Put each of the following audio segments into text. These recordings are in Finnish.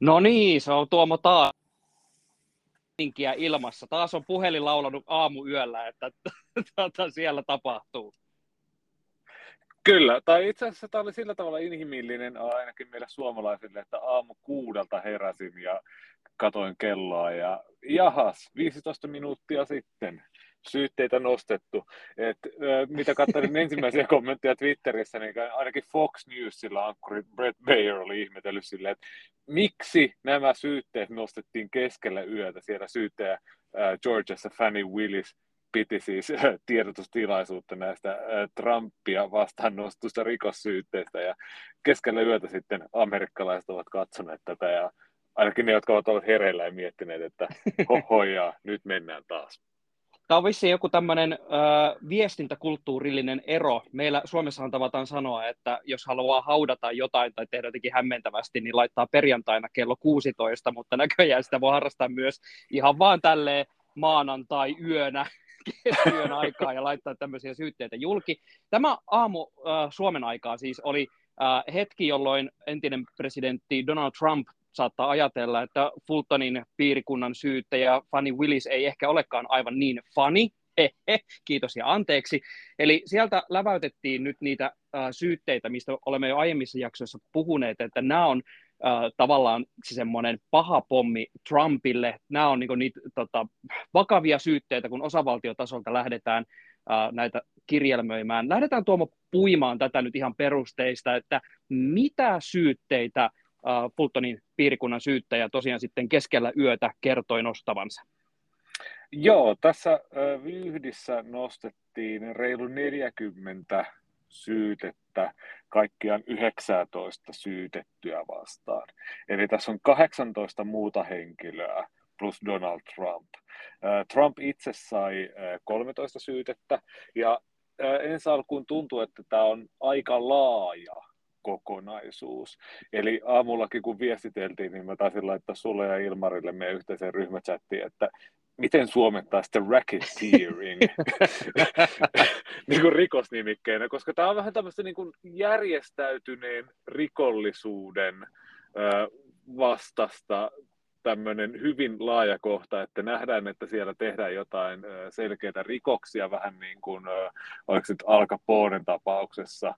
No niin, se on Tuomo taas ilmassa. Taas on puhelin laulanut aamuyöllä, että tuota, siellä tapahtuu. Kyllä, tai itse asiassa tämä oli sillä tavalla inhimillinen ainakin meille suomalaisille, että aamu kuudelta heräsin ja katoin kelloa ja jahas, 15 minuuttia sitten syytteitä nostettu. Et, mitä katsoin ensimmäisiä kommentteja Twitterissä, niin ainakin Fox Newsilla ankkuri Brett Bayer oli ihmetellyt silleen, että miksi nämä syytteet nostettiin keskellä yötä. Siellä syyttäjä Georgiassa Fanny Willis piti siis tiedotustilaisuutta näistä Trumpia vastaan nostusta rikossyytteistä ja keskellä yötä sitten amerikkalaiset ovat katsoneet tätä ja ainakin ne, jotka ovat olleet hereillä ja miettineet, että hohoja, nyt mennään taas. Tämä on vissiin joku tämmöinen äh, viestintäkulttuurillinen ero. Meillä Suomessahan tavataan sanoa, että jos haluaa haudata jotain tai tehdä jotenkin hämmentävästi, niin laittaa perjantaina kello 16, mutta näköjään sitä voi harrastaa myös ihan vaan tälleen maanantai-yönä keskiyön aikaa ja laittaa tämmöisiä syytteitä julki. Tämä aamu äh, Suomen aikaa siis oli äh, hetki, jolloin entinen presidentti Donald Trump saattaa ajatella, että Fultonin piirikunnan syyttäjä Fanny Willis ei ehkä olekaan aivan niin funny, Hehe, kiitos ja anteeksi. Eli sieltä läväytettiin nyt niitä äh, syytteitä, mistä olemme jo aiemmissa jaksoissa puhuneet, että nämä on äh, tavallaan se semmoinen paha pommi Trumpille. Nämä on niin niitä tota, vakavia syytteitä, kun osavaltiotasolta lähdetään äh, näitä kirjelmöimään. Lähdetään tuomaan puimaan tätä nyt ihan perusteista, että mitä syytteitä Fultonin piirikunnan syyttäjä tosiaan sitten keskellä yötä kertoi nostavansa. Joo, tässä vyyhdissä nostettiin reilu 40 syytettä kaikkiaan 19 syytettyä vastaan. Eli tässä on 18 muuta henkilöä plus Donald Trump. Trump itse sai 13 syytettä ja ensi alkuun tuntuu, että tämä on aika laaja kokonaisuus. Eli aamullakin kun viestiteltiin, niin mä taisin laittaa sulle ja Ilmarille meidän yhteiseen ryhmächattiin, että miten suomettaa sitten racketeering niin kuin rikosnimikkeenä, koska tämä on vähän tämmöistä niin kuin järjestäytyneen rikollisuuden vastasta tämmöinen hyvin laaja kohta, että nähdään, että siellä tehdään jotain selkeitä rikoksia, vähän niin kuin, oliko nyt Al Caponen tapauksessa,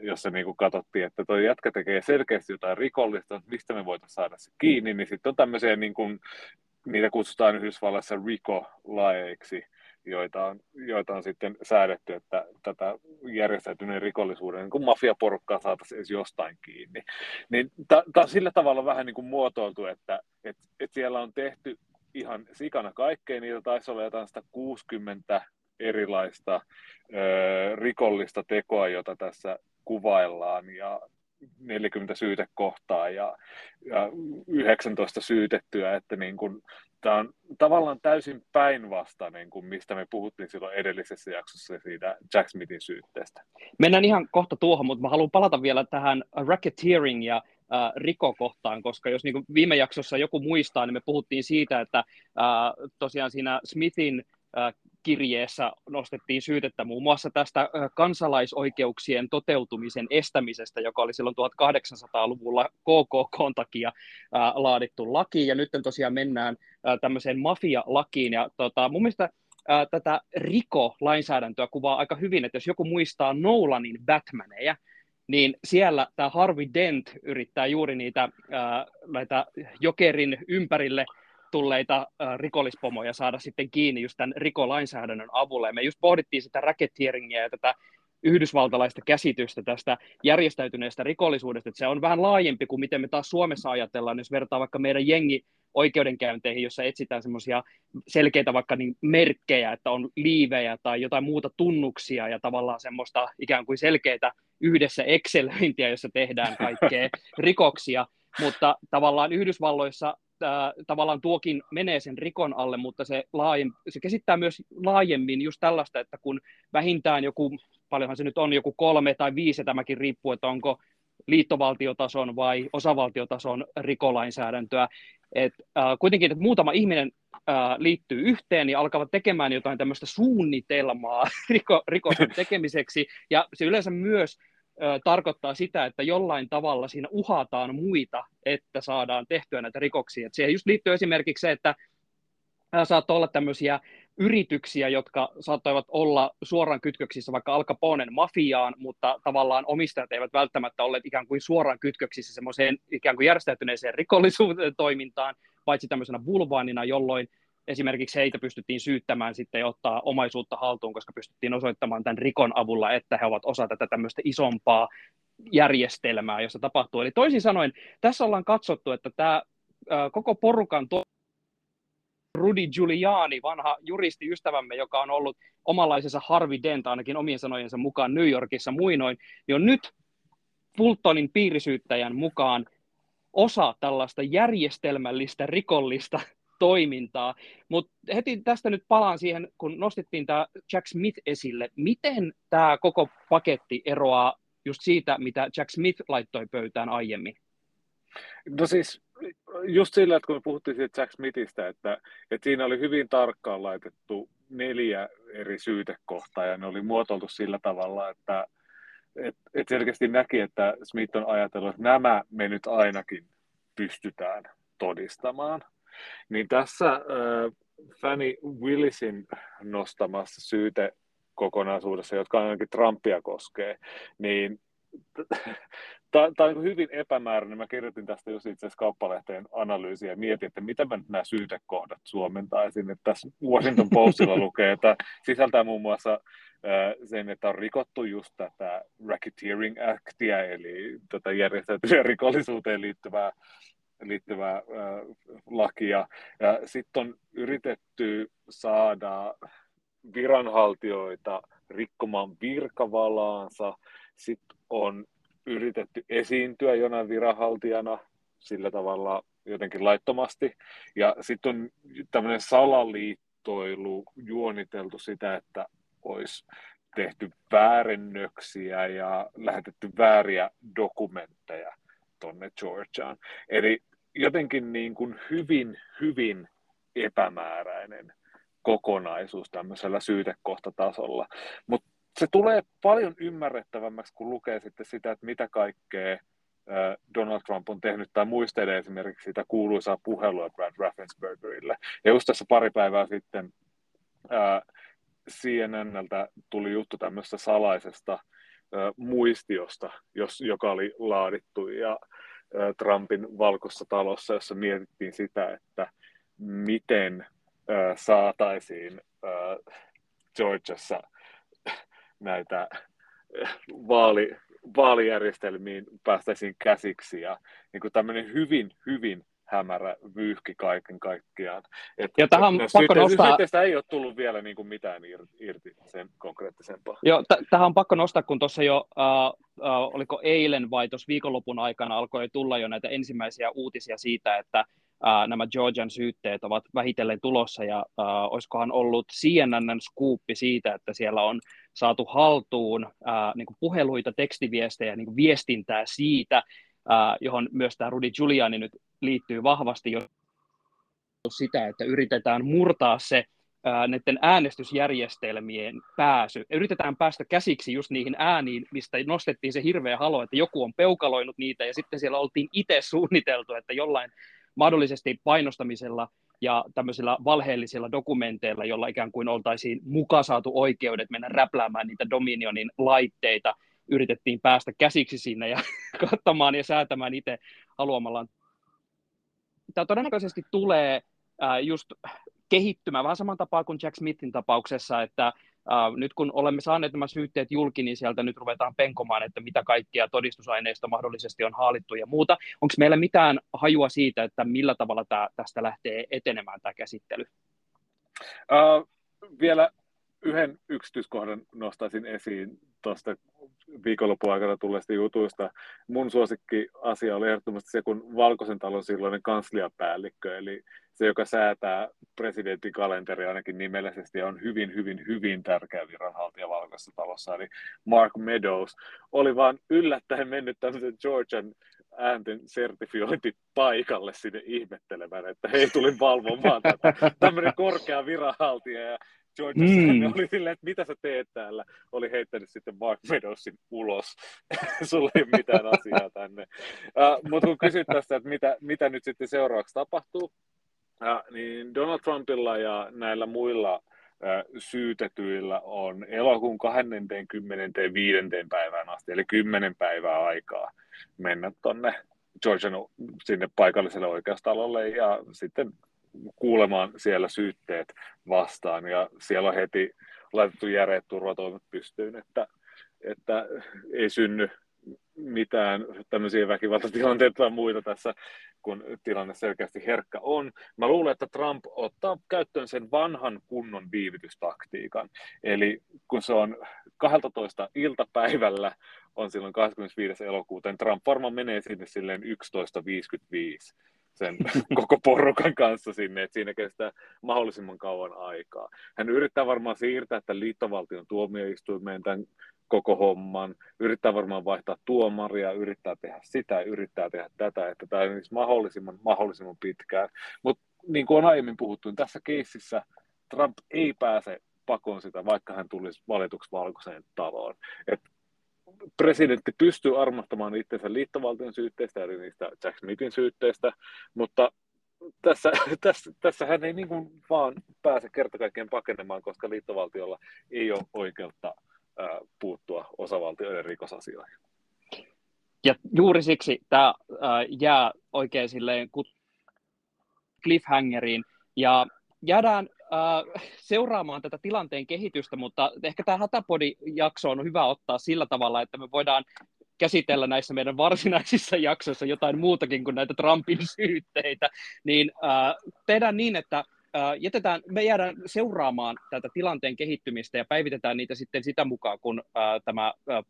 jossa niin kuin katsottiin, että tuo jätkä tekee selkeästi jotain rikollista, mistä me voitaisiin saada se kiinni, niin sitten on tämmöisiä, niin kuin, niitä kutsutaan Yhdysvallassa RICO-laeiksi, joita on, joita on sitten säädetty, että tätä järjestäytyneen rikollisuuden niin mafiaporukkaa saataisiin edes jostain kiinni. Niin tämä on sillä tavalla vähän niin kuin muotoiltu, että et, et siellä on tehty ihan sikana kaikkea, niitä taisi olla jotain 160 erilaista ö, rikollista tekoa, jota tässä kuvaillaan ja 40 syytekohtaa ja, ja 19 syytettyä, että niin kuin, tämä on tavallaan täysin päinvastainen kuin mistä me puhuttiin silloin edellisessä jaksossa siitä Jack Smithin syytteestä. Mennään ihan kohta tuohon, mutta mä haluan palata vielä tähän racketeering ja äh, rikokohtaan, koska jos niin kuin viime jaksossa joku muistaa, niin me puhuttiin siitä, että äh, tosiaan siinä Smithin äh, kirjeessä nostettiin syytettä muun muassa tästä kansalaisoikeuksien toteutumisen estämisestä, joka oli silloin 1800-luvulla KKK takia laadittu laki, ja nyt tosiaan mennään tämmöiseen mafia-lakiin, ja tota, mun mielestä tätä Riko-lainsäädäntöä kuvaa aika hyvin, että jos joku muistaa Nolanin Batmaneja, niin siellä tämä Harvey Dent yrittää juuri niitä näitä Jokerin ympärille tulleita rikollispomoja saada sitten kiinni just tämän rikolainsäädännön avulla. Ja me just pohdittiin sitä racketeeringia ja tätä yhdysvaltalaista käsitystä tästä järjestäytyneestä rikollisuudesta, että se on vähän laajempi kuin miten me taas Suomessa ajatellaan, jos vertaa vaikka meidän jengi oikeudenkäynteihin, jossa etsitään semmoisia selkeitä vaikka niin merkkejä, että on liivejä tai jotain muuta tunnuksia ja tavallaan semmoista ikään kuin selkeitä yhdessä Excelöintiä, jossa tehdään kaikkea rikoksia, mutta tavallaan Yhdysvalloissa äh, tavallaan tuokin menee sen rikon alle, mutta se, laajem, se käsittää myös laajemmin just tällaista, että kun vähintään joku, paljonhan se nyt on, joku kolme tai viisi, tämäkin riippuu, että onko liittovaltiotason vai osavaltiotason rikolainsäädäntöä. Et, äh, kuitenkin, että muutama ihminen äh, liittyy yhteen ja alkavat tekemään jotain tämmöistä suunnitelmaa riko, rikosten tekemiseksi, ja se yleensä myös tarkoittaa sitä, että jollain tavalla siinä uhataan muita, että saadaan tehtyä näitä rikoksia. Et siihen just liittyy esimerkiksi se, että saattoi olla tämmöisiä yrityksiä, jotka saattoivat olla suoraan kytköksissä vaikka Al Caponen mafiaan, mutta tavallaan omistajat eivät välttämättä olleet ikään kuin suoraan kytköksissä semmoiseen ikään kuin järjestäytyneeseen rikollisuuteen toimintaan, paitsi tämmöisenä bulvaanina, jolloin esimerkiksi heitä pystyttiin syyttämään sitten ottaa omaisuutta haltuun, koska pystyttiin osoittamaan tämän rikon avulla, että he ovat osa tätä tämmöistä isompaa järjestelmää, jossa tapahtuu. Eli toisin sanoen, tässä ollaan katsottu, että tämä koko porukan to- Rudy Giuliani, vanha juristiystävämme, joka on ollut omanlaisensa Harvey Dent, ainakin omien sanojensa mukaan New Yorkissa muinoin, niin on nyt Fultonin piirisyyttäjän mukaan osa tällaista järjestelmällistä rikollista toimintaa. Mutta heti tästä nyt palaan siihen, kun nostettiin tämä Jack Smith esille. Miten tämä koko paketti eroaa just siitä, mitä Jack Smith laittoi pöytään aiemmin? No siis just sillä, että kun me puhuttiin siitä Jack Smithistä, että, että siinä oli hyvin tarkkaan laitettu neljä eri syytekohtaa ja ne oli muotoiltu sillä tavalla, että et, et selkeästi näki, että Smith on ajatellut, että nämä me nyt ainakin pystytään todistamaan. Niin tässä äh, Fanny Willisin nostamassa syytekokonaisuudessa, jotka ainakin Trumpia koskee, niin Tämä on hyvin epämääräinen. Mä kirjoitin tästä just itse asiassa kauppalehteen analyysiä ja mietin, että mitä mä nämä syytekohdat suomentaisin. Että tässä Washington Postilla lukee, että sisältää muun muassa sen, että on rikottu just tätä racketeering actia, eli tätä järjestäytyneen rikollisuuteen liittyvää liittyvää äh, lakia. Ja sitten on yritetty saada viranhaltijoita rikkomaan virkavalaansa. Sitten on yritetty esiintyä jonain viranhaltijana sillä tavalla jotenkin laittomasti. Ja sitten on tämmöinen salaliittoilu juoniteltu sitä, että olisi tehty väärennöksiä ja lähetetty vääriä dokumentteja tuonne Georgiaan. Eli jotenkin niin kuin hyvin, hyvin epämääräinen kokonaisuus tämmöisellä syytekohtatasolla. Mutta se tulee paljon ymmärrettävämmäksi, kun lukee sitten sitä, että mitä kaikkea Donald Trump on tehnyt tai muistelee esimerkiksi sitä kuuluisaa puhelua Brad Raffenspergerille. Ja just tässä pari päivää sitten CNNltä tuli juttu tämmöistä salaisesta muistiosta, jos, joka oli laadittu ja Trumpin valkossa talossa, jossa mietittiin sitä, että miten saataisiin Georgiassa näitä vaali, vaalijärjestelmiin päästäisiin käsiksi. Ja niin kuin tämmöinen hyvin, hyvin hämärä vyyhki kaiken kaikkiaan. Et, ja tähän on pakko nostaa... ei ole tullut vielä niin kuin mitään irti sen konkreettisempaa. Joo, t- tähän on pakko nostaa, kun tuossa jo, äh, äh, oliko eilen vai tuossa viikonlopun aikana alkoi tulla jo näitä ensimmäisiä uutisia siitä, että ää, nämä Georgian syytteet ovat vähitellen tulossa, ja ää, olisikohan ollut CNN skuuppi siitä, että siellä on saatu haltuun ää, niin kuin puheluita, tekstiviestejä, niin kuin viestintää siitä, ää, johon myös tämä Rudy Giuliani nyt liittyy vahvasti jo sitä, että yritetään murtaa se ää, näiden äänestysjärjestelmien pääsy. Yritetään päästä käsiksi just niihin ääniin, mistä nostettiin se hirveä halo, että joku on peukaloinut niitä, ja sitten siellä oltiin itse suunniteltu, että jollain mahdollisesti painostamisella ja tämmöisillä valheellisilla dokumenteilla, jolla ikään kuin oltaisiin mukaan saatu oikeudet mennä räpläämään niitä Dominionin laitteita, yritettiin päästä käsiksi sinne ja katsomaan ja säätämään itse haluamallaan. Tämä todennäköisesti tulee just kehittymään vähän saman tapaa kuin Jack Smithin tapauksessa, että Uh, nyt kun olemme saaneet nämä syytteet julki, niin sieltä nyt ruvetaan penkomaan, että mitä kaikkia todistusaineista mahdollisesti on haalittu ja muuta. Onko meillä mitään hajua siitä, että millä tavalla tää, tästä lähtee etenemään tämä käsittely? Uh, vielä yhden yksityiskohdan nostaisin esiin tuosta viikonlopun aikana tulleista jutuista. Mun suosikki asia oli ehdottomasti se, kun Valkoisen talon silloinen kansliapäällikkö, eli se, joka säätää presidentin kalenteri ainakin nimellisesti on hyvin, hyvin, hyvin tärkeä viranhaltija Valkoisessa talossa, eli Mark Meadows, oli vaan yllättäen mennyt tämmöisen Georgian äänten sertifiointipaikalle sinne ihmettelemään, että hei, tulin valvomaan tätä. Tämmöinen korkea viranhaltija ja Georgiassa, mm. ne oli silleen, että mitä sä teet täällä, oli heittänyt sitten Mark Meadowsin ulos, sulla ei ole mitään asiaa tänne. Uh, mutta kun kysyt tästä, että mitä, mitä nyt sitten seuraavaksi tapahtuu, uh, niin Donald Trumpilla ja näillä muilla syytetyillä on elokuun 25. päivään asti, eli 10 päivää aikaa mennä tuonne Georgian sinne paikalliselle oikeustalolle ja sitten kuulemaan siellä syytteet vastaan. Ja siellä on heti laitettu järeät turvatoimet pystyyn, että, että ei synny mitään tämmöisiä väkivaltatilanteita tai muita tässä, kun tilanne selkeästi herkkä on. Mä luulen, että Trump ottaa käyttöön sen vanhan kunnon viivytystaktiikan. Eli kun se on 12 iltapäivällä, on silloin 25. elokuuta, niin Trump varmaan menee sinne silleen 11.55 sen koko porukan kanssa sinne, että siinä kestää mahdollisimman kauan aikaa. Hän yrittää varmaan siirtää tämän liittovaltion tuomioistuimeen tämän koko homman, yrittää varmaan vaihtaa tuomaria, yrittää tehdä sitä, yrittää tehdä tätä, että tämä olisi mahdollisimman, mahdollisimman pitkään. Mutta niin kuin on aiemmin puhuttu, niin tässä keississä Trump ei pääse pakoon sitä, vaikka hän tulisi valituksi valkoiseen taloon. Et presidentti pystyy armahtamaan itsensä liittovaltion syytteistä, eli niistä Jack Smithin syytteistä, mutta tässä, tässä, tässä hän ei niin kuin vaan pääse kerta kaikkiaan pakenemaan, koska liittovaltiolla ei ole oikeutta ää, puuttua osavaltioiden rikosasioihin. Ja juuri siksi tämä ää, jää oikein silleen cliffhangeriin, ja jäädään äh, seuraamaan tätä tilanteen kehitystä, mutta ehkä tämä Hätäpodi-jakso on hyvä ottaa sillä tavalla, että me voidaan käsitellä näissä meidän varsinaisissa jaksoissa jotain muutakin kuin näitä Trumpin syytteitä, niin äh, tehdään niin, että äh, jätetään, me jäädään seuraamaan tätä tilanteen kehittymistä ja päivitetään niitä sitten sitä mukaan, kun äh, tämä äh,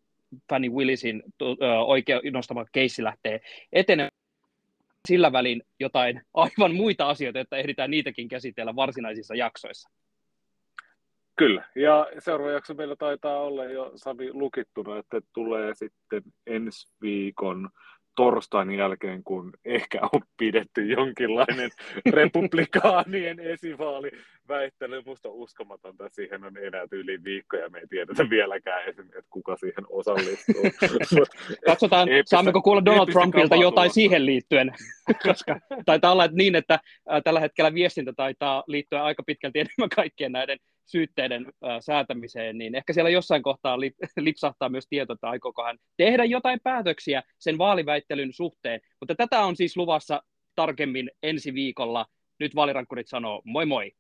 Fanny Willisin äh, oikea nostama keissi lähtee etenemään sillä välin jotain aivan muita asioita, että ehditään niitäkin käsitellä varsinaisissa jaksoissa. Kyllä, ja seuraava jakso meillä taitaa olla jo Savi lukittuna, että tulee sitten ensi viikon torstain jälkeen, kun ehkä on pidetty jonkinlainen republikaanien esivaali väittely. Musta on uskomatonta, että siihen on enää yli viikko ja me ei tiedetä vieläkään esim. että kuka siihen osallistuu. Katsotaan, eeppistä, saammeko kuulla Donald Trumpilta jotain siihen liittyen, koska taitaa olla niin, että tällä hetkellä viestintä taitaa liittyä aika pitkälti enemmän kaikkien näiden syytteiden säätämiseen, niin ehkä siellä jossain kohtaa lip, lipsahtaa myös tieto, että aikooko hän tehdä jotain päätöksiä sen vaaliväittelyn suhteen. Mutta tätä on siis luvassa tarkemmin ensi viikolla. Nyt vaalirankkurit sanoo moi moi!